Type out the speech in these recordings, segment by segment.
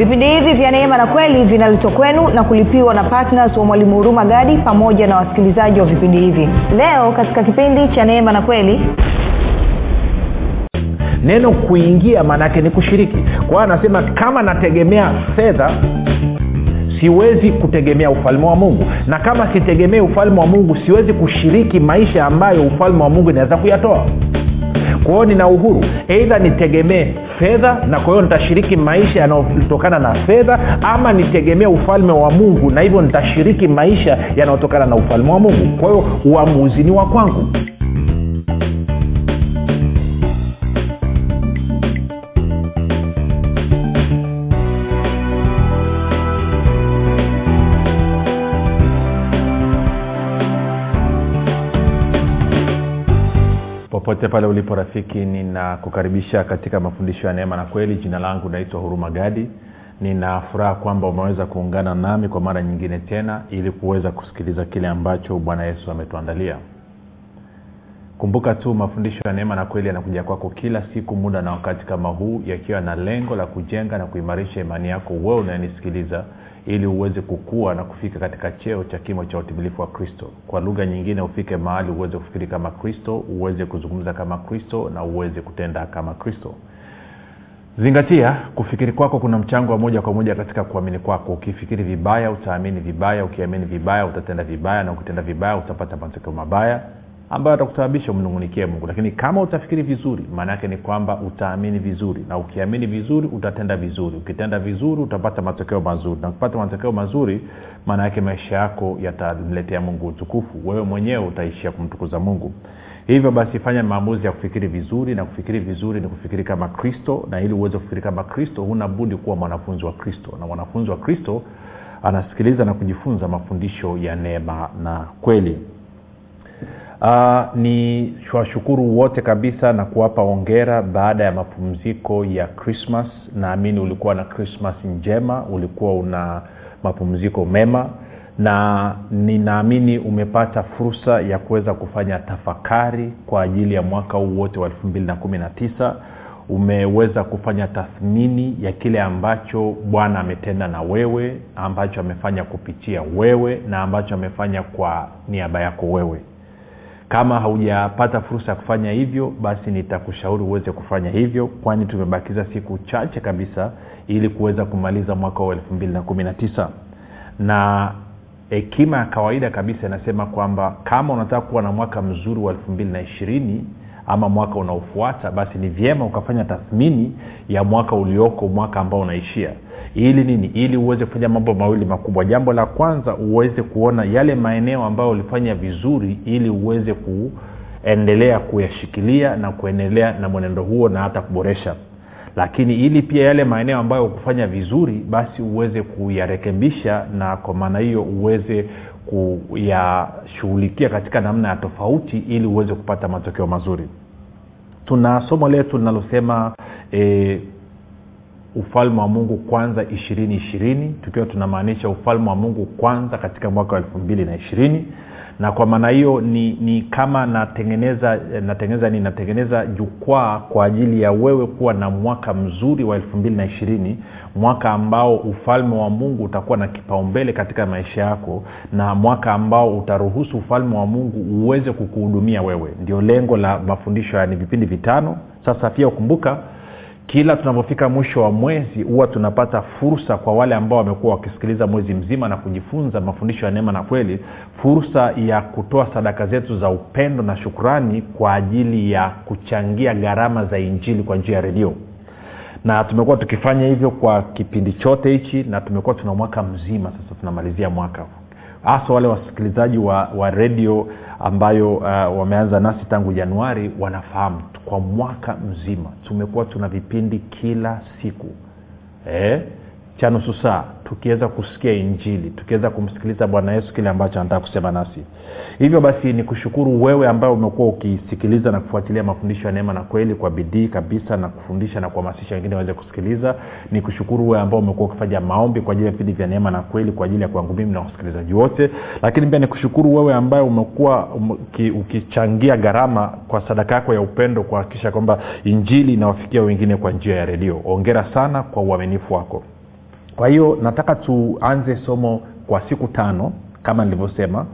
vipindi hivi vya neema na kweli vinaletwa kwenu na kulipiwa na ptns wa mwalimu huruma gadi pamoja na wasikilizaji wa vipindi hivi. Leo katika kipindi cha neema na kweli. Neno kuingia maanaake ni kushiriki. Kwa hiyo anasema kama nategemea fedha siwezi kutegemea ufalme wa mungu. Na kama sitegemee ufalme wa mungu siwezi kushiriki maisha ambayo ufalme wa mungu inaweza kuyatoa kwa hiyo nina uhuru. Eidha nitegemee fedha na kwa hiyo nitashiriki maisha yanayotokana na fedha ama nitegemee ufalme wa mungu na hivyo nitashiriki maisha yanayotokana na ufalme wa mungu. Kwa hiyo uamuzi ni wa kwangu popote pale ulipo rafiki ninakukaribisha katika mafundisho ya neema na kweli. Jina langu naitwa huruma gadi. Nina furaha kwamba umeweza kuungana nami kwa mara nyingine tena ili kuweza kusikiliza kile ambacho bwana yesu ametuandalia. Kumbuka tu mafundisho ya neema na kweli yanakuja kwako kila siku muda na wakati kama huu yakiwa na lengo la kujenga na kuimarisha imani yako wewe unayenisikiliza ili uweze kukua na kufika katika cheo cha kimo cha utimilifu wa kristo. Kwa lugha nyingine ufike mahali uweze kufikiri kama kristo uweze kuzungumza kama kristo na uweze kutenda kama kristo. Zingatia kufikiri kwako kuna mchango wa moja kwa moja katika kuamini kwako. Ukifikiri vibaya utaamini vibaya ukiamini vibaya utatenda vibaya na ukitenda vibaya utapata matokeo mabaya ambayo atakusababisha umnungunikie mungu. Lakini kama utafikiri vizuri maana yake ni kwamba utaamini vizuri. Na ukiamini vizuri utatenda vizuri. Ukitenda vizuri utapata matokeo mazuri. Na ukipata matokeo mazuri maana yake maisha yako yatamletea mungu utukufu. Wewe mwenyewe utaishia kumtukuza mungu. Hivyo basi fanya maamuzi ya kufikiri vizuri na kufikiri vizuri ni kufikiri kama kristo. Na ili uweze kufikiri kama kristo huna budi kuwa mwanafunzi wa kristo. Na mwanafunzi wa kristo anasikiliza na kujifunza mafundisho ya neema na kweli uh, ni washukuru wote kabisa na kuwapa ongera baada ya mapumziko ya krismas naamini ulikuwa na krismas njema ulikuwa una mapumziko mema. Na ninaamini umepata fursa ya kuweza kufanya tafakari kwa ajili ya mwaka huu wote wa 219 umeweza kufanya tathmini ya kile ambacho bwana ametenda na wewe ambacho amefanya kupitia wewe na ambacho amefanya kwa niaba yako wewe kama haujapata fursa ya kufanya hivyo basi nitakushauri uweze kufanya hivyo kwani tumebakiza siku chache kabisa ili kuweza kumaliza mwaka wa 219 na hekima ya kawaida kabisa inasema kwamba kama unataka kuwa na mwaka mzuri wa 220 ama mwaka unaofuata basi ni vyema ukafanya tathmini ya mwaka ulioko mwaka ambao unaishia. Ili nini? Ili uweze kufanya mambo mawili makubwa. Jambo la kwanza uweze kuona yale maeneo ambayo ulifanya vizuri ili uweze kuendelea kuyashikilia na kuendelea na mwenendo huo na hata kuboresha. Lakini ili pia yale maeneo ambayo kufanya vizuri basi uweze kuyarekebisha na kwa maana hiyo uweze kuyashughulikia katika namna ya tofauti ili uweze kupata matokeo mazuri. Tuna somo letu linalosema e, ufalme wa mungu kwanza ishirini ishirini. Tukiwa tunamaanisha ufalme wa mungu kwanza katika mwaka wa elfu mbili na ishirini na kwa maana hiyo ni, ni kama natengeneza natengeneza ni natengeneza jukwaa kwa ajili ya wewe kuwa na mwaka mzuri wa elfu mbili na ishirini mwaka ambao ufalme wa mungu utakuwa na kipaumbele katika maisha yako na mwaka ambao utaruhusu ufalme wa mungu uweze kukuhudumia wewe. Ndio lengo la mafundisho ya ni vipindi vitano. Sasa pia ukumbuka kila tunapofika mwisho wa mwezi huwa tunapata fursa kwa wale ambao wamekuwa wakisikiliza mwezi mzima na kujifunza mafundisho ya neema na kweli fursa ya kutoa sadaka zetu za upendo na shukrani kwa ajili ya kuchangia gharama za injili kwa njia ya redio. Na tumekuwa tukifanya hivyo kwa kipindi chote hichi na tumekuwa tuna mwaka mzima sasa tunamalizia mwaka hasa wale wasikilizaji wa, wa redio ambayo uh, wameanza nasi tangu januari wanafahamu kwa mwaka mzima tumekuwa tuna vipindi kila siku eh? Cha nusu saa tukiweza kusikia injili tukiweza kumsikiliza bwana yesu kile ambacho anataka kusema nasi. Hivyo basi ni kushukuru wewe ambaye umekuwa ukisikiliza na kufuatilia mafundisho ya neema na kweli kwa bidii kabisa na kufundisha na kuhamasisha wengine waweze kusikiliza. Ni kushukuru wewe ambao umekuwa ukifanya maombi kwa ajili ya vipindi vya neema na kweli kwa ajili ya kwangu mimi na wasikilizaji wote. Lakini pia ni kushukuru wewe ambaye umekuwa um, ki, ukichangia gharama kwa sadaka yako ya upendo kuhakikisha kwamba injili inawafikia wengine kwa njia ya redio. Ongera sana kwa uaminifu wako kwa hiyo nataka tuanze somo kwa siku tano kama nilivyosema.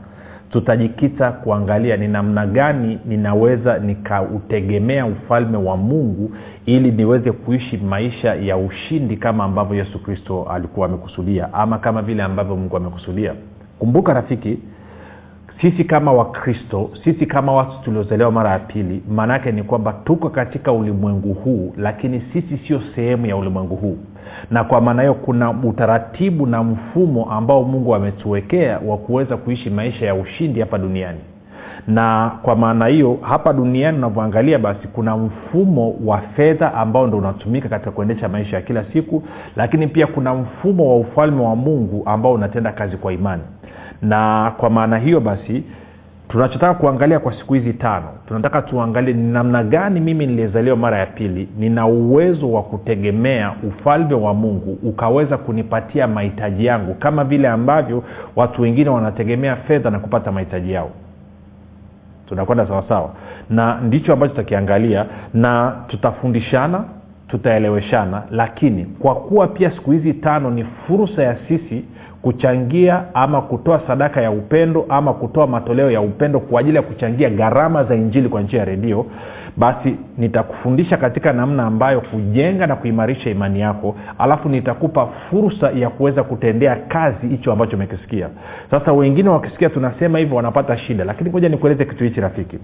Tutajikita kuangalia ni namna gani ninaweza nikautegemea ufalme wa mungu ili niweze kuishi maisha ya ushindi kama ambavyo yesu kristo alikuwa amekusudia ama kama vile ambavyo mungu amekusudia. Kumbuka rafiki sisi kama wakristo sisi kama watu tuliozaliwa mara ya pili maanaake ni kwamba tuko katika ulimwengu huu lakini sisi sio sehemu ya ulimwengu huu. Na kwa maana hiyo kuna utaratibu na mfumo ambao mungu ametuwekea wa kuweza kuishi maisha ya ushindi hapa duniani. Na kwa maana hiyo hapa duniani unavyoangalia basi kuna mfumo wa fedha ambao ndo unatumika katika kuendesha maisha ya kila siku lakini pia kuna mfumo wa ufalme wa mungu ambao unatenda kazi kwa imani na kwa maana hiyo basi tunachotaka kuangalia kwa siku hizi tano tunataka tuangalie ni namna gani mimi niliyezaliwa mara ya pili nina uwezo wa kutegemea ufalme wa mungu ukaweza kunipatia mahitaji yangu kama vile ambavyo watu wengine wanategemea fedha na kupata mahitaji yao. Tunakwenda sawasawa na ndicho ambacho tutakiangalia na tutafundishana tutaeleweshana lakini kwa kuwa pia siku hizi tano ni fursa ya sisi kuchangia ama kutoa sadaka ya upendo ama kutoa matoleo ya upendo kwa ajili ya kuchangia gharama za injili kwa njia ya redio basi nitakufundisha katika namna ambayo kujenga na kuimarisha imani yako alafu nitakupa fursa ya kuweza kutendea kazi hicho ambacho umekisikia. Sasa wengine wakisikia tunasema hivyo wanapata shida lakini moja nikueleze kitu hichi rafiki.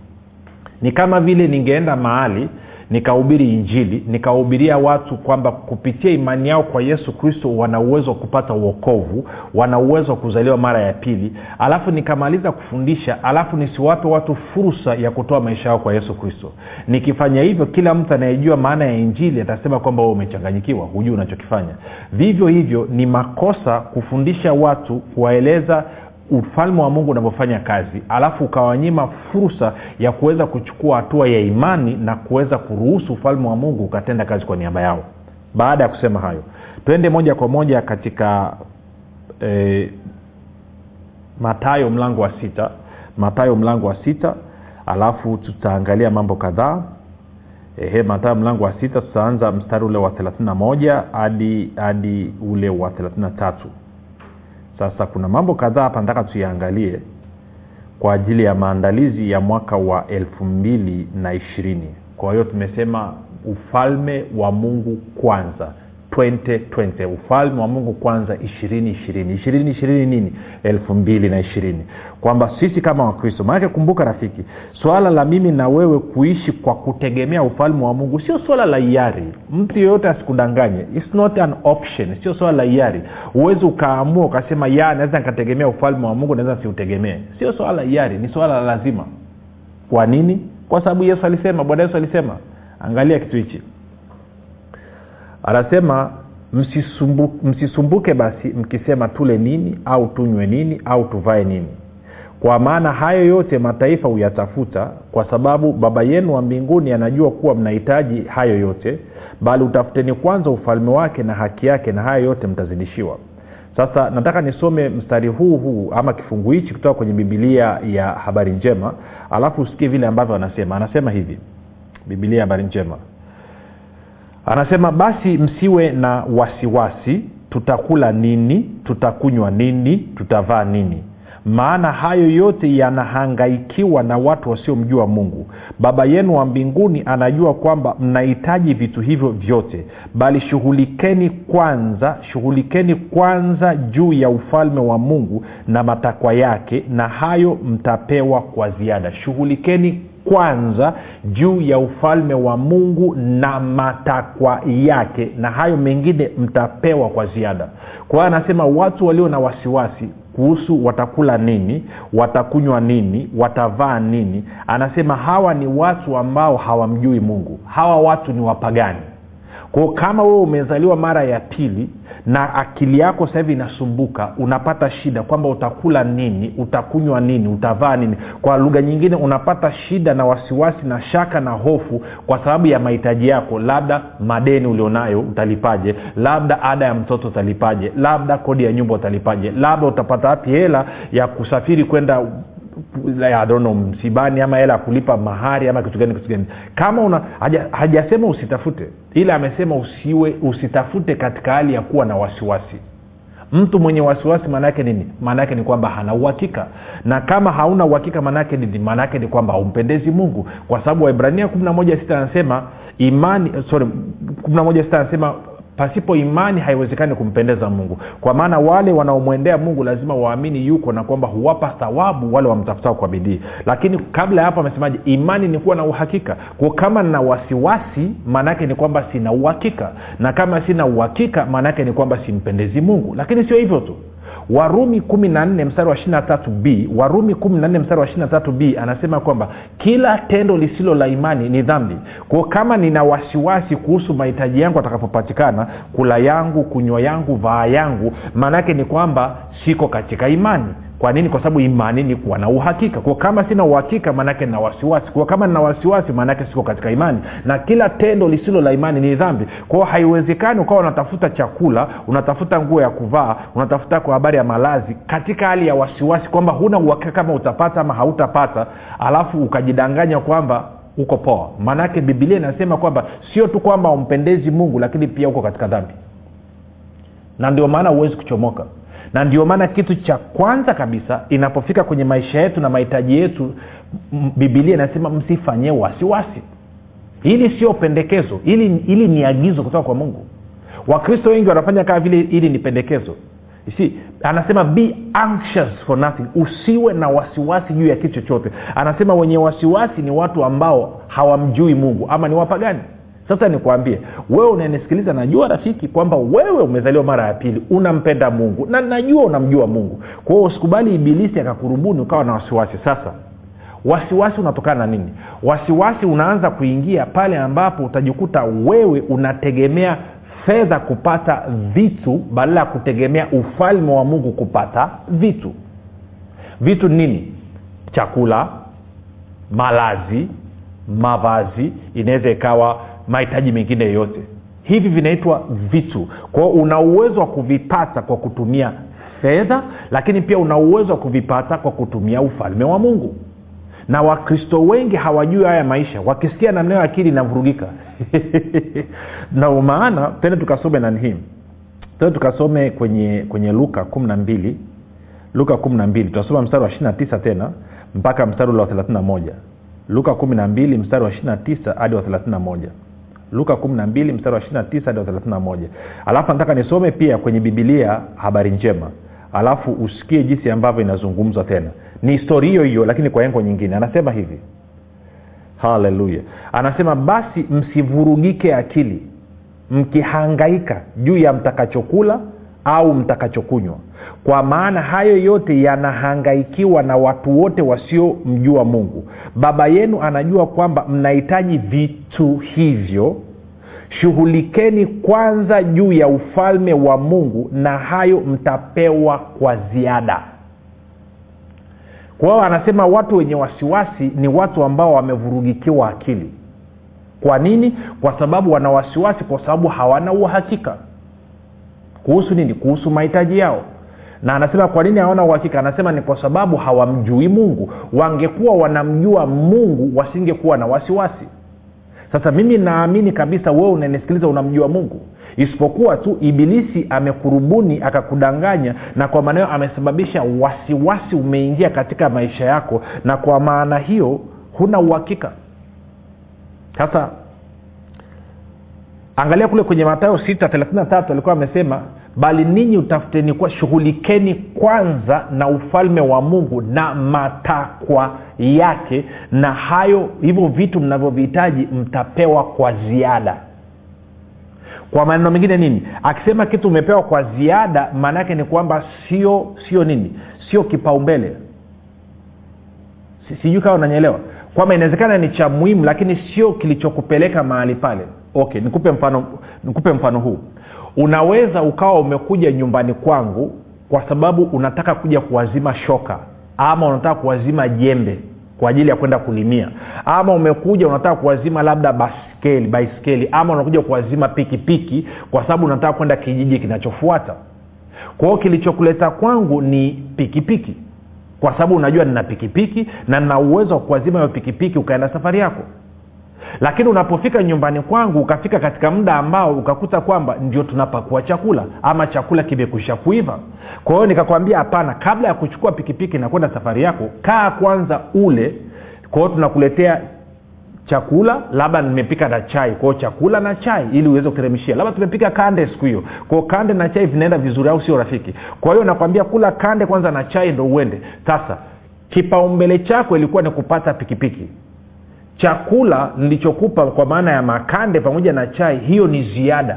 Ni kama vile ningeenda mahali nikahubiri injili nikahubiria watu kwamba kupitia imani yao kwa yesu kristo wana uwezo wa kupata uokovu wana uwezo wa kuzaliwa mara ya pili alafu nikamaliza kufundisha alafu nisiwape watu fursa ya kutoa maisha yao kwa yesu kristo. Nikifanya hivyo kila mtu anayejua maana ya injili atasema kwamba wewe umechanganyikiwa hujui unachokifanya. Vivyo hivyo ni makosa kufundisha watu kuwaeleza ufalme wa mungu unavyofanya kazi alafu ukawanyima fursa ya kuweza kuchukua hatua ya imani na kuweza kuruhusu ufalme wa mungu ukatenda kazi kwa niaba yao. Baada ya kusema hayo twende moja kwa moja katika e, matayo mlango wa sita. Matayo mlango wa sita alafu tutaangalia mambo kadhaa. Ehe matayo mlango wa sita tutaanza mstari ule wa 31 hadi hadi ule wa 33 sasa kuna mambo kadhaa hapa nataka tuyaangalie kwa ajili ya maandalizi ya mwaka wa elfu mbili na ishirini. Kwa hiyo tumesema ufalme wa mungu kwanza 2020 ufalme wa mungu kwanza ishirini ishirini. Ishirini ishirini nini? Elfu mbili na ishirini. Kwamba sisi kama wakristo maanake kumbuka rafiki swala la mimi na wewe kuishi kwa kutegemea ufalme wa mungu sio swala la hiari. Mtu yeyote asikudanganye. It's not an option. Sio swala la hiari. Huwezi ukaamua ukasema ya naweza nikategemea ufalme wa mungu naweza siutegemee. Sio swala la hiari ni swala la lazima. Kwa nini? Kwa sababu yesu alisema bwana yesu alisema. Angalia kitu hichi anasema msisumbu, msisumbuke basi mkisema tule nini au tunywe nini au tuvae nini. Kwa maana hayo yote mataifa huyatafuta kwa sababu baba yenu wa mbinguni anajua kuwa mnahitaji hayo yote bali utafuteni kwanza ufalme wake na haki yake na hayo yote mtazidishiwa. Sasa nataka nisome mstari huu huu ama kifungu hichi kutoka kwenye bibilia ya habari njema alafu usikie vile ambavyo anasema. Anasema hivi bibilia ya habari njema anasema basi msiwe na wasiwasi tutakula nini tutakunywa nini tutavaa nini. Maana hayo yote yanahangaikiwa na watu wasiomjua mungu. Baba yenu wa mbinguni anajua kwamba mnahitaji vitu hivyo vyote. Bali shughulikeni kwanza shughulikeni kwanza juu ya ufalme wa mungu na matakwa yake na hayo mtapewa kwa ziada. Shughulikeni kwanza juu ya ufalme wa mungu na matakwa yake. Na hayo mengine mtapewa kwa ziada. Kwa hiyo anasema watu walio na wasiwasi kuhusu watakula nini watakunywa nini watavaa nini. Anasema hawa ni watu ambao hawamjui mungu. Hawa watu ni wapagani kwao kama wewe umezaliwa mara ya pili na akili yako sasa hivi inasumbuka unapata shida kwamba utakula nini utakunywa nini utavaa nini. Kwa lugha nyingine unapata shida na wasiwasi na shaka na hofu kwa sababu ya mahitaji yako. Labda madeni ulionayo utalipaje? Labda ada ya mtoto utalipaje? Labda kodi ya nyumba utalipaje? Labda utapata wapi hela ya kusafiri kwenda I don't know, msibani ama hela ya kulipa mahari ama kitu gani kitu gani. Kama una haja, hajasema usitafute ila amesema usiwe usitafute katika hali ya kuwa na wasiwasi. Mtu mwenye wasiwasi maanaake nini? Maanaake ni kwamba hana uhakika. Na kama hauna uhakika maanaake nini? Maanaake ni kwamba haumpendezi mungu. Kwa sababu waibrania kumi na moja sita anasema imani sorry kumi na moja sita anasema pasipo imani haiwezekani kumpendeza mungu. Kwa maana wale wanaomwendea mungu lazima waamini yuko na kwamba huwapa thawabu wale wamtafutao kwa bidii. Lakini kabla ya hapo amesemaje? Imani ni kuwa na uhakika. Kwa kama nina wasiwasi maanaake ni kwamba sina uhakika. Na kama sina uhakika maanaake ni kwamba simpendezi mungu. Lakini sio hivyo tu warumi kumi na nne mstari wa ishiri tatu b warumi kumi na nne mstari wa ishiri tatu b anasema kwamba kila tendo lisilo la imani ni dhambi. Kwao kama nina wasiwasi kuhusu mahitaji yangu atakapopatikana kula yangu kunywa yangu vaa yangu maanaake ni kwamba siko katika imani kwa nini? Kwa sababu imani ni kuwa na uhakika. Kwa kama sina uhakika maanake nina wasiwasi. Kwa kama nina wasiwasi maanake siko katika imani. Na kila tendo lisilo la imani ni dhambi. Kwao haiwezekani ukawa unatafuta chakula unatafuta nguo ya kuvaa unatafuta kwa habari ya malazi katika hali ya wasiwasi kwamba huna uhakika kama utapata ama hautapata alafu ukajidanganya kwamba uko poa. Maanake bibilia inasema kwamba sio tu kwamba umpendezi mungu lakini pia uko katika dhambi. Na ndio maana huwezi kuchomoka na ndio maana kitu cha kwanza kabisa inapofika kwenye maisha yetu na mahitaji yetu bibilia inasema msifanyie wasiwasi. Hili sio pendekezo hili, hili ni agizo kutoka kwa mungu. Wakristo wengi wanafanya kama vile hili ni pendekezo. Si anasema be anxious for nothing. Usiwe na wasiwasi juu ya kitu chochote. Anasema wenye wasiwasi ni watu ambao hawamjui mungu ama ni wapagani sasa nikwambie wewe unanisikiliza najua rafiki kwamba wewe umezaliwa mara ya pili unampenda mungu na najua unamjua mungu. Kwa hiyo usikubali ibilisi akakurubuni ukawa na wasiwasi. Sasa wasiwasi unatokana na nini? Wasiwasi unaanza kuingia pale ambapo utajikuta wewe unategemea fedha kupata vitu badala ya kutegemea ufalme wa mungu kupata vitu. Vitu nini? Chakula malazi mavazi inaweza ikawa mahitaji mengine yoyote hivi vinaitwa vitu. Kwao una uwezo wa kuvipata kwa kutumia fedha lakini pia una uwezo wa kuvipata kwa kutumia ufalme wa mungu. Na wakristo wengi hawajui haya maisha. Wakisikia namna hiyo akili inavurugika. Na maana tende tukasome nani hii? Tende tukasome kwenye kwenye luka kumi na mbili. Luka kumi na mbili. Tutasoma mstari wa ishiri na tisa tena mpaka mstari ule wa thelathini moja. Luka kumi na mbili mstari wa ishiri na tisa hadi wa thelathini na moja luka kumi na mbili mstari wa ishiri na tisa hadi wa thelathini na moja. Alafu nataka nisome pia kwenye bibilia habari njema. Alafu usikie jinsi ambavyo inazungumzwa tena. Ni histori hiyo hiyo lakini kwa engo nyingine. Anasema hivi. Haleluya anasema basi msivurugike akili mkihangaika juu ya mtakachokula au mtakachokunywa kwa maana hayo yote yanahangaikiwa na watu wote wasiomjua mungu. Baba yenu anajua kwamba mnahitaji vitu hivyo. Shughulikeni kwanza juu ya ufalme wa mungu na hayo mtapewa kwa ziada. Kwa hiyo anasema watu wenye wasiwasi ni watu ambao wamevurugikiwa akili. Kwa nini? Kwa sababu wana wasiwasi kwa sababu hawana uhakika. Kuhusu nini? Kuhusu mahitaji yao na anasema kwa nini hawana uhakika? Anasema ni kwa sababu hawamjui mungu. Wangekuwa wanamjua mungu wasingekuwa na wasiwasi. Sasa mimi naamini kabisa wewe unanisikiliza unamjua mungu. Isipokuwa tu ibilisi amekurubuni akakudanganya na kwa maana hiyo amesababisha wasiwasi umeingia katika maisha yako na kwa maana hiyo huna uhakika. Sasa angalia kule kwenye matayo sita thelathini tatu alikuwa amesema bali ninyi utafuteni kwa shughulikeni kwanza na ufalme wa mungu na matakwa yake. Na hayo hivyo vitu mnavyovihitaji mtapewa kwa ziada. Kwa maneno mengine nini? Akisema kitu umepewa kwa ziada maana yake ni kwamba sio sio nini? Sio kipaumbele. Sijui kawa unanyeelewa kwamba inawezekana ni cha muhimu lakini sio kilichokupeleka mahali pale. Okay nikupe mfano nikupe mfano huu unaweza ukawa umekuja nyumbani kwangu kwa sababu unataka kuja kuwazima shoka ama unataka kuwazima jembe kwa ajili ya kwenda kulimia ama umekuja unataka kuwazima labda baskeli baiskeli ama unakuja kuwazima pikipiki kwa sababu unataka kwenda kijiji kinachofuata. Kwao kilichokuleta kwangu ni pikipiki kwa sababu unajua nina pikipiki na nina uwezo wa kuwazima hiyo pikipiki ukaenda safari yako lakini unapofika nyumbani kwangu ukafika katika muda ambao ukakuta kwamba ndio tunapakua chakula ama chakula kimekusha kuiva. Kwa hiyo nikakwambia hapana kabla ya kuchukua pikipiki na kwenda safari yako kaa kwanza ule. Kwa hiyo tunakuletea chakula labda nimepika na chai. Kwao chakula na chai ili uweze kuteremshia. Labda tumepika kande siku hiyo. Kwao kande na chai vinaenda vizuri au sio rafiki? Kwa hiyo nakwambia kula kande kwanza na chai ndo uende. Sasa kipaumbele chako ilikuwa ni kupata pikipiki chakula nilichokupa kwa maana ya makande pamoja na chai hiyo ni ziada.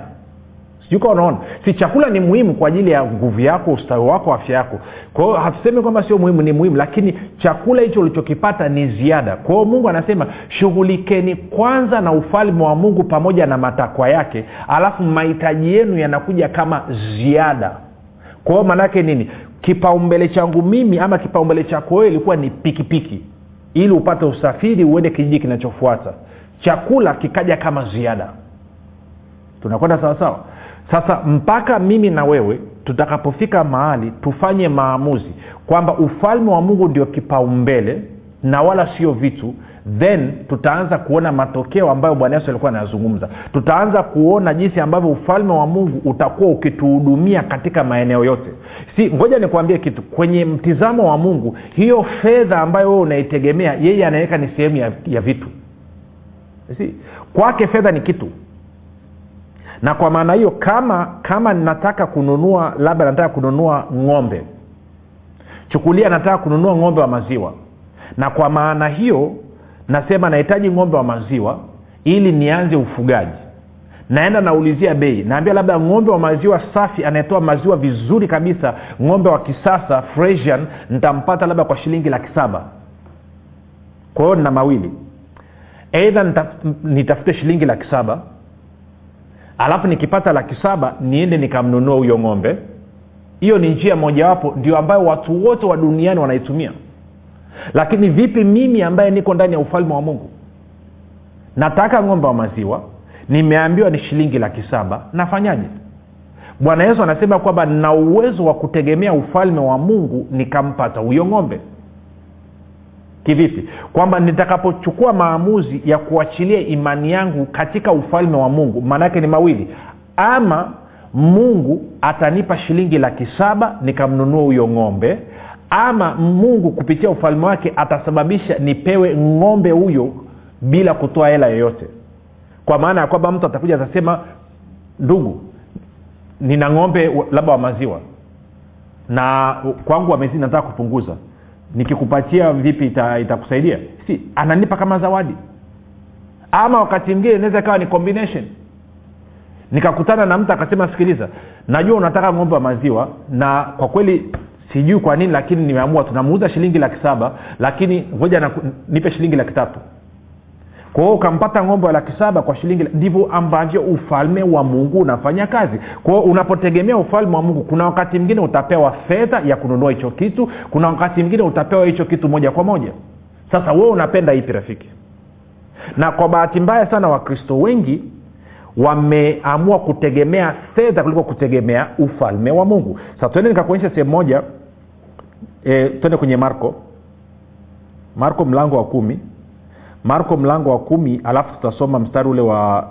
Sijuka unaona. Si chakula ni muhimu kwa ajili ya nguvu yako ustawi wako afya yako. Kwa hatusemi kwamba sio muhimu ni muhimu lakini chakula hicho ulichokipata ni ziada. Kwa mungu anasema shughulikeni kwanza na ufalme wa mungu pamoja na matakwa yake alafu mahitaji yenu yanakuja kama ziada. Kwa hiyo maanaake nini? Kipaumbele changu mimi ama kipaumbele chako wewe ilikuwa ni pikipiki ili upate usafiri uende kijiji kinachofuata. Chakula kikaja kama ziada. Tunakwenda sawasawa sasa mpaka mimi na wewe tutakapofika mahali tufanye maamuzi kwamba ufalme wa mungu ndio kipaumbele na wala sio vitu then tutaanza kuona matokeo ambayo bwana yesu alikuwa anayazungumza. Tutaanza kuona jinsi ambavyo ufalme wa mungu utakuwa ukituhudumia katika maeneo yote. Si ngoja nikuambie kitu. Kwenye mtizamo wa mungu hiyo fedha ambayo wewe unaitegemea yeye anaweka ni sehemu ya, ya vitu. Si kwake fedha ni kitu. Na kwa maana hiyo kama kama nataka kununua labda nataka kununua ng'ombe. Chukulia nataka kununua ng'ombe wa maziwa na kwa maana hiyo nasema nahitaji ng'ombe wa maziwa ili nianze ufugaji. Naenda naulizia bei. Naambia labda ng'ombe wa maziwa safi anayetoa maziwa vizuri kabisa ng'ombe wa kisasa fresian nitampata labda kwa shilingi laki saba. Kwa hiyo nina mawili. Eidha nitaf- nitafute shilingi laki saba. Alafu nikipata laki saba niende nikamnunua huyo ng'ombe. Hiyo ni njia mojawapo ndio ambayo watu wote wa duniani wanaitumia lakini vipi mimi ambaye niko ndani ya ufalme wa mungu? Nataka ng'ombe wa maziwa nimeambiwa ni shilingi laki saba nafanyaje? Bwana yesu anasema kwamba nina uwezo wa kutegemea ufalme wa mungu nikampata huyo ng'ombe. Kivipi? Kwamba nitakapochukua maamuzi ya kuachilia imani yangu katika ufalme wa mungu maanaake ni mawili. Ama mungu atanipa shilingi laki saba nikamnunua huyo ng'ombe ama mungu kupitia ufalme wake atasababisha nipewe ng'ombe huyo bila kutoa hela yoyote. Kwa maana ya kwamba mtu atakuja atasema ndugu nina ng'ombe labda wa maziwa na kwangu wamezidi nataka kupunguza. Nikikupatia vipi ita- si ananipa kama zawadi. Ama wakati mwingine inaweza ikawa ni combination. Nikakutana na mtu akasema sikiliza najua unataka ng'ombe wa maziwa na kwa kweli sijui kwa nini lakini nimeamua tunamuuza shilingi laki saba lakini ngoja na, nipe shilingi laki tatu. Kwa ukampata ng'ombe wa laki saba kwa shilingi ndivyo ambavyo ufalme wa mungu unafanya kazi. Kwa unapotegemea ufalme wa mungu kuna wakati mwingine utapewa fedha ya kununua hicho kitu kuna wakati mwingine utapewa hicho kitu moja kwa moja. Sasa wewe unapenda ipi rafiki? Na kwa bahati mbaya sana wakristo wengi wameamua kutegemea fedha kuliko kutegemea ufalme wa mungu. Sasa tuende nikakuonyesha sehemu moja e, twende kwenye marko. Marko mlango wa kumi. Marko mlango wa kumi alafu tutasoma mstari ule wa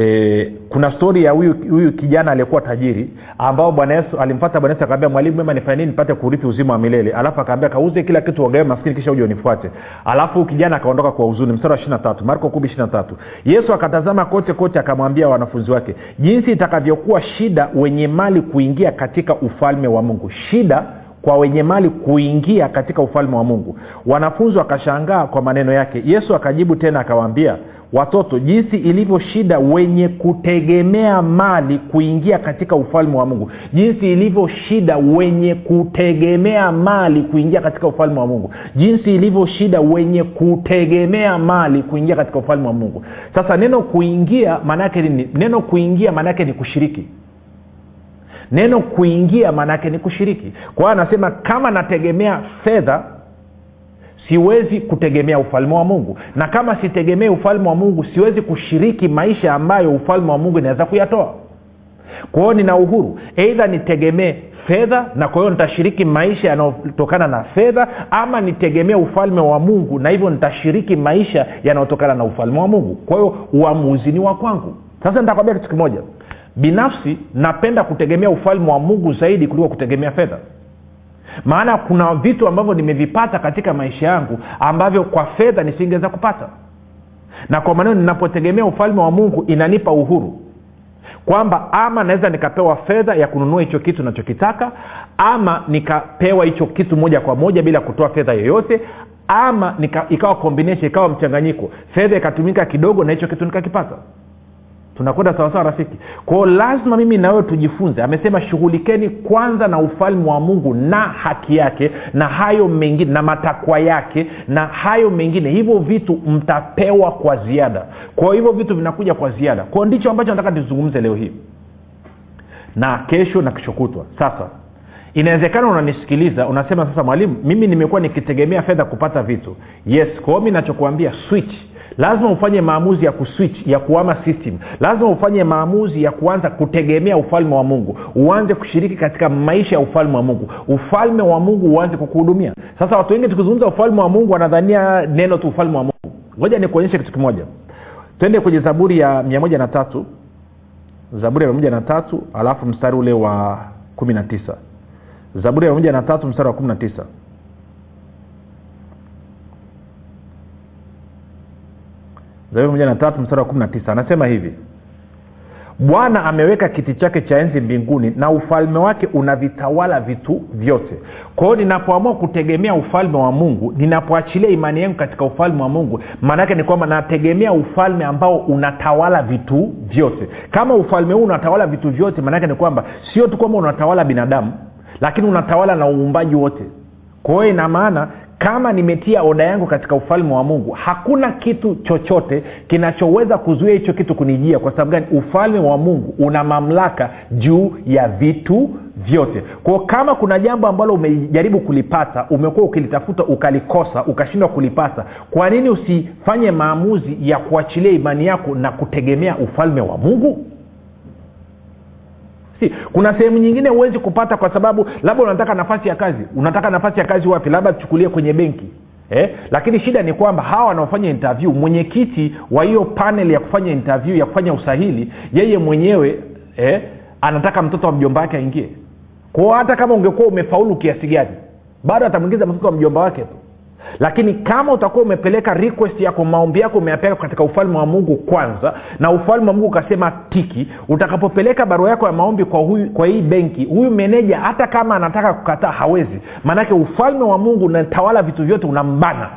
e, kuna stori ya huyu kijana aliyekuwa tajiri ambao bwana yesu alimpata bwana yesu akaambia mwalimu mema nifanye nini nipate kurithi uzima wa milele? Alafu akaambia kauze kila kitu wagawe maskini kisha uje unifuate. Alafu kijana akaondoka kwa huzuni. Mstari wa ishiri tatu. Marko kumi ishiri tatu. Yesu akatazama kote kote akamwambia wanafunzi wake jinsi itakavyokuwa shida wenye mali kuingia katika ufalme wa mungu. Shida kwa wenye mali kuingia katika ufalme wa mungu. Wanafunzi wakashangaa kwa maneno yake. Yesu akajibu tena akawaambia watoto jinsi ilivyo shida wenye kutegemea mali kuingia katika ufalme wa mungu. Jinsi ilivyo shida wenye kutegemea mali kuingia katika ufalme wa mungu. Jinsi ilivyo shida wenye kutegemea mali kuingia katika ufalme wa mungu. Sasa neno kuingia maanaake nini? Neno kuingia maanaake ni kushiriki neno kuingia maanaake ni kushiriki. Kwa hiyo anasema kama nategemea fedha siwezi kutegemea ufalme wa mungu. Na kama sitegemee ufalme wa mungu siwezi kushiriki maisha ambayo ufalme wa mungu inaweza kuyatoa. Kwa hiyo nina uhuru. Eidha nitegemee fedha na kwa hiyo nitashiriki maisha yanayotokana na fedha ama nitegemee ufalme wa mungu na hivyo nitashiriki maisha yanayotokana na ufalme wa mungu. Kwa hiyo uamuzi ni wa kwangu. Sasa nitakwambia kitu kimoja binafsi napenda kutegemea ufalme wa mungu zaidi kuliko kutegemea fedha. Maana kuna vitu ambavyo nimevipata katika maisha yangu ambavyo kwa fedha nisingeweza kupata. Na kwa maneno ninapotegemea ufalme wa mungu inanipa uhuru. Kwamba ama naweza nikapewa fedha ya kununua hicho kitu nachokitaka ama nikapewa hicho kitu moja kwa moja bila kutoa fedha yoyote ama nika, ikawa ikawa mchanganyiko. Fedha ikatumika kidogo na hicho kitu nikakipata tunakwenda sawasawa rafiki? Kwao lazima mimi nawewe tujifunze. Amesema shughulikeni kwanza na ufalme wa mungu na haki yake na hayo mengine na matakwa yake na hayo mengine. Hivyo vitu mtapewa kwa ziada. Kwao hivyo vitu vinakuja kwa ziada. Kwao ndicho ambacho nataka tuzungumze leo hii. Na kesho na kishokutwa sasa inawezekana unanisikiliza unasema sasa mwalimu mimi nimekuwa nikitegemea fedha kupata vitu. Yes kwao mi nachokuambia switch lazima ufanye maamuzi ya kuswitch ya kuama system. Lazima ufanye maamuzi ya kuanza kutegemea ufalme wa mungu. Uanze kushiriki katika maisha ya ufalme wa mungu. Ufalme wa mungu uanze kukuhudumia. Sasa watu wengi tukizungumza ufalme wa mungu wanadhania neno tu ufalme wa mungu. Ngoja nikuonyeshe kitu kimoja. Twende kwenye zaburi ya mia na tatu. Zaburi ya mia na tatu alafu mstari ule wa kumi na tisa. Zaburi ya mia na tatu mstari wa kumi na tisa mstari wa kumi na tisa anasema hivi. Bwana ameweka kiti chake cha enzi mbinguni na ufalme wake unavitawala vitu vyote. Kwa hiyo ninapoamua kutegemea ufalme wa mungu ninapoachilia imani yangu katika ufalme wa mungu maanaake ni kwamba nategemea ufalme ambao unatawala vitu vyote. Kama ufalme huu unatawala vitu vyote maanaake ni kwamba sio tu kwamba unatawala binadamu lakini unatawala na uumbaji wote. Kwa hiyo ina maana kama nimetia oda yangu katika ufalme wa mungu hakuna kitu chochote kinachoweza kuzuia hicho kitu kunijia. Kwa sababu gani? Ufalme wa mungu una mamlaka juu ya vitu vyote. Kwao kama kuna jambo ambalo umejaribu kulipata umekuwa ukilitafuta ukalikosa ukashindwa kulipata kwa nini usifanye maamuzi ya kuachilia imani yako na kutegemea ufalme wa mungu kuna sehemu nyingine huwezi kupata kwa sababu labda unataka nafasi ya kazi. Unataka nafasi ya kazi wapi? Labda tuchukulie kwenye benki. Eh? lakini shida ni kwamba hawa wanaofanya interview mwenyekiti wa hiyo panel ya kufanya interview ya kufanya usahili yeye mwenyewe eh? anataka mtoto wa mjomba wake aingie. Kwao hata kama ungekuwa umefaulu kiasi gani bado atamwingiza mtoto wa mjomba wake tu lakini kama utakuwa umepeleka request yako maombi yako umeyapeleka katika ufalme wa mungu kwanza na ufalme wa mungu ukasema tiki utakapopeleka barua yako ya maombi kwa, huyu, kwa hii benki huyu meneja hata kama anataka kukataa hawezi. Maanake ufalme wa mungu unatawala vitu vyote unambana.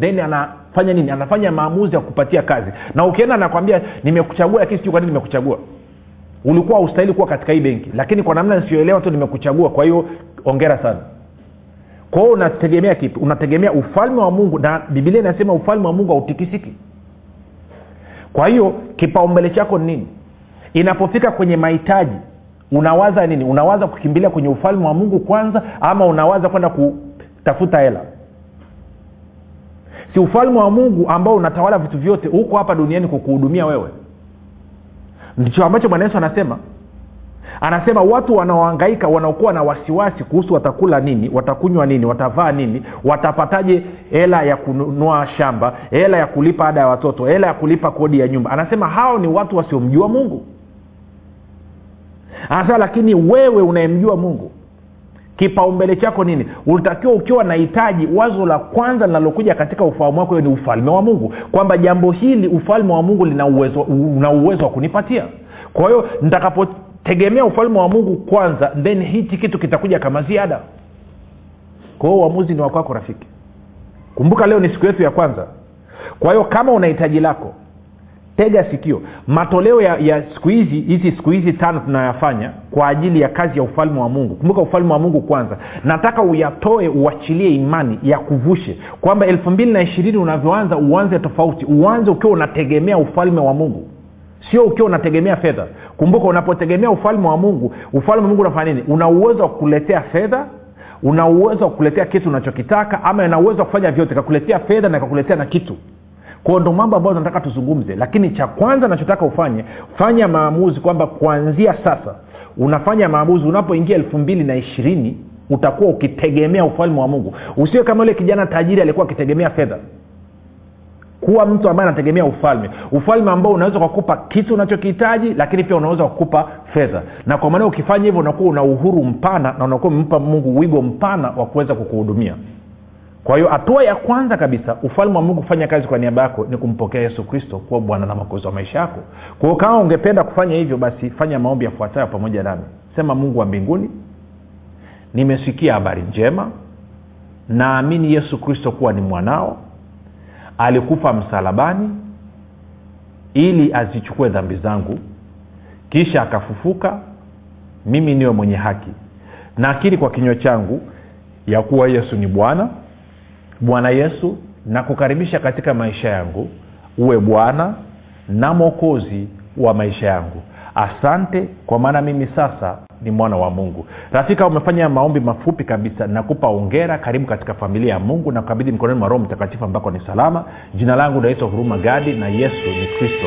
Then anafanya nini? Anafanya maamuzi ya kupatia kazi. Na ukienda anakwambia nimekuchagua lakini sijui kwa nini nimekuchagua. Ulikuwa haustahili kuwa katika hii benki. Lakini kwa namna nisiyoelewa tu nimekuchagua kwa hiyo ongera sana kwa hiyo unategemea kipi? Unategemea ufalme wa mungu. Na bibilia inasema ufalme wa mungu hautikisiki. Kwa hiyo kipaumbele chako ni nini? Inapofika kwenye mahitaji unawaza nini? Unawaza kukimbilia kwenye ufalme wa mungu kwanza ama unawaza kwenda kutafuta hela? Si ufalme wa mungu ambao unatawala vitu vyote huko hapa duniani kukuhudumia wewe. Ndicho ambacho bwana yesu anasema anasema watu wanaohangaika wanaokuwa na wasiwasi kuhusu watakula nini watakunywa nini watavaa nini watapataje hela ya kununua shamba hela ya kulipa ada ya watoto hela ya kulipa kodi ya nyumba? Anasema hao ni watu wasiomjua mungu. Anasema lakini wewe unayemjua mungu kipaumbele chako nini? Unatakiwa ukiwa na hitaji wazo la kwanza linalokuja katika ufahamu wako ni ufalme wa mungu. Kwamba jambo hili ufalme wa mungu lina uwezo una uwezo wa kunipatia. Kwa hiyo nitakapo tegemea ufalme wa mungu kwanza then hichi kitu kitakuja kama ziada. Kwa hiyo uamuzi ni wakwako rafiki. Kumbuka leo ni siku yetu ya kwanza. Kwa hiyo kama una lako tega sikio. Matoleo ya, ya siku hizi hizi siku hizi tano tunayoyafanya kwa ajili ya kazi ya ufalme wa mungu. Kumbuka ufalme wa mungu kwanza. Nataka uyatoe uachilie imani ya kuvushe. Kwamba elfu mbili na ishirini unavyoanza uanze tofauti. Uanze ukiwa unategemea ufalme wa mungu. Sio ukiwa unategemea fedha kumbuka unapotegemea ufalme wa mungu ufalme wa mungu unafanya nini? Una uwezo wa kukuletea fedha una uwezo wa kukuletea kitu unachokitaka ama ina uwezo wa kufanya vyote kakuletea fedha na kakuletea na kitu. Kwao ndo mambo ambayo tunataka tuzungumze. Lakini cha kwanza nachotaka ufanye fanya maamuzi kwamba kuanzia sasa unafanya maamuzi unapoingia elfu mbili na ishirini utakuwa ukitegemea ufalme wa mungu. Usiwe kama yule kijana tajiri alikuwa akitegemea fedha kuwa mtu ambaye anategemea ufalme. Ufalme ambao unaweza kukupa kitu unachokihitaji lakini pia unaweza kukupa fedha. Na kwa maana ukifanya hivyo unakuwa una uhuru mpana na unakuwa umempa mungu wigo mpana wa kuweza kukuhudumia. Kwa hiyo hatua ya kwanza kabisa ufalme wa mungu kufanya kazi kwa niaba yako ni kumpokea yesu kristo kuwa bwana na makozi wa maisha yako. Kwao kama ungependa kufanya hivyo basi fanya maombi yafuatayo pamoja nami. Sema mungu wa mbinguni nimesikia habari njema naamini yesu kristo kuwa ni mwanao alikufa msalabani ili azichukue dhambi zangu kisha akafufuka mimi niwe mwenye haki. Nakiri kwa kinywa changu ya kuwa yesu ni bwana. Bwana yesu nakukaribisha katika maisha yangu. Uwe bwana na mwokozi wa maisha yangu asante kwa maana mimi sasa ni mwana wa mungu. Rafika umefanya maombi mafupi kabisa. Nakupa ongera karibu katika familia ya mungu na kukabidhi mkononi mwa roho mtakatifu ambako ni salama. Jina langu naitwa huruma gadi na yesu ni kristo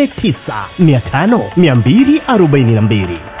7895242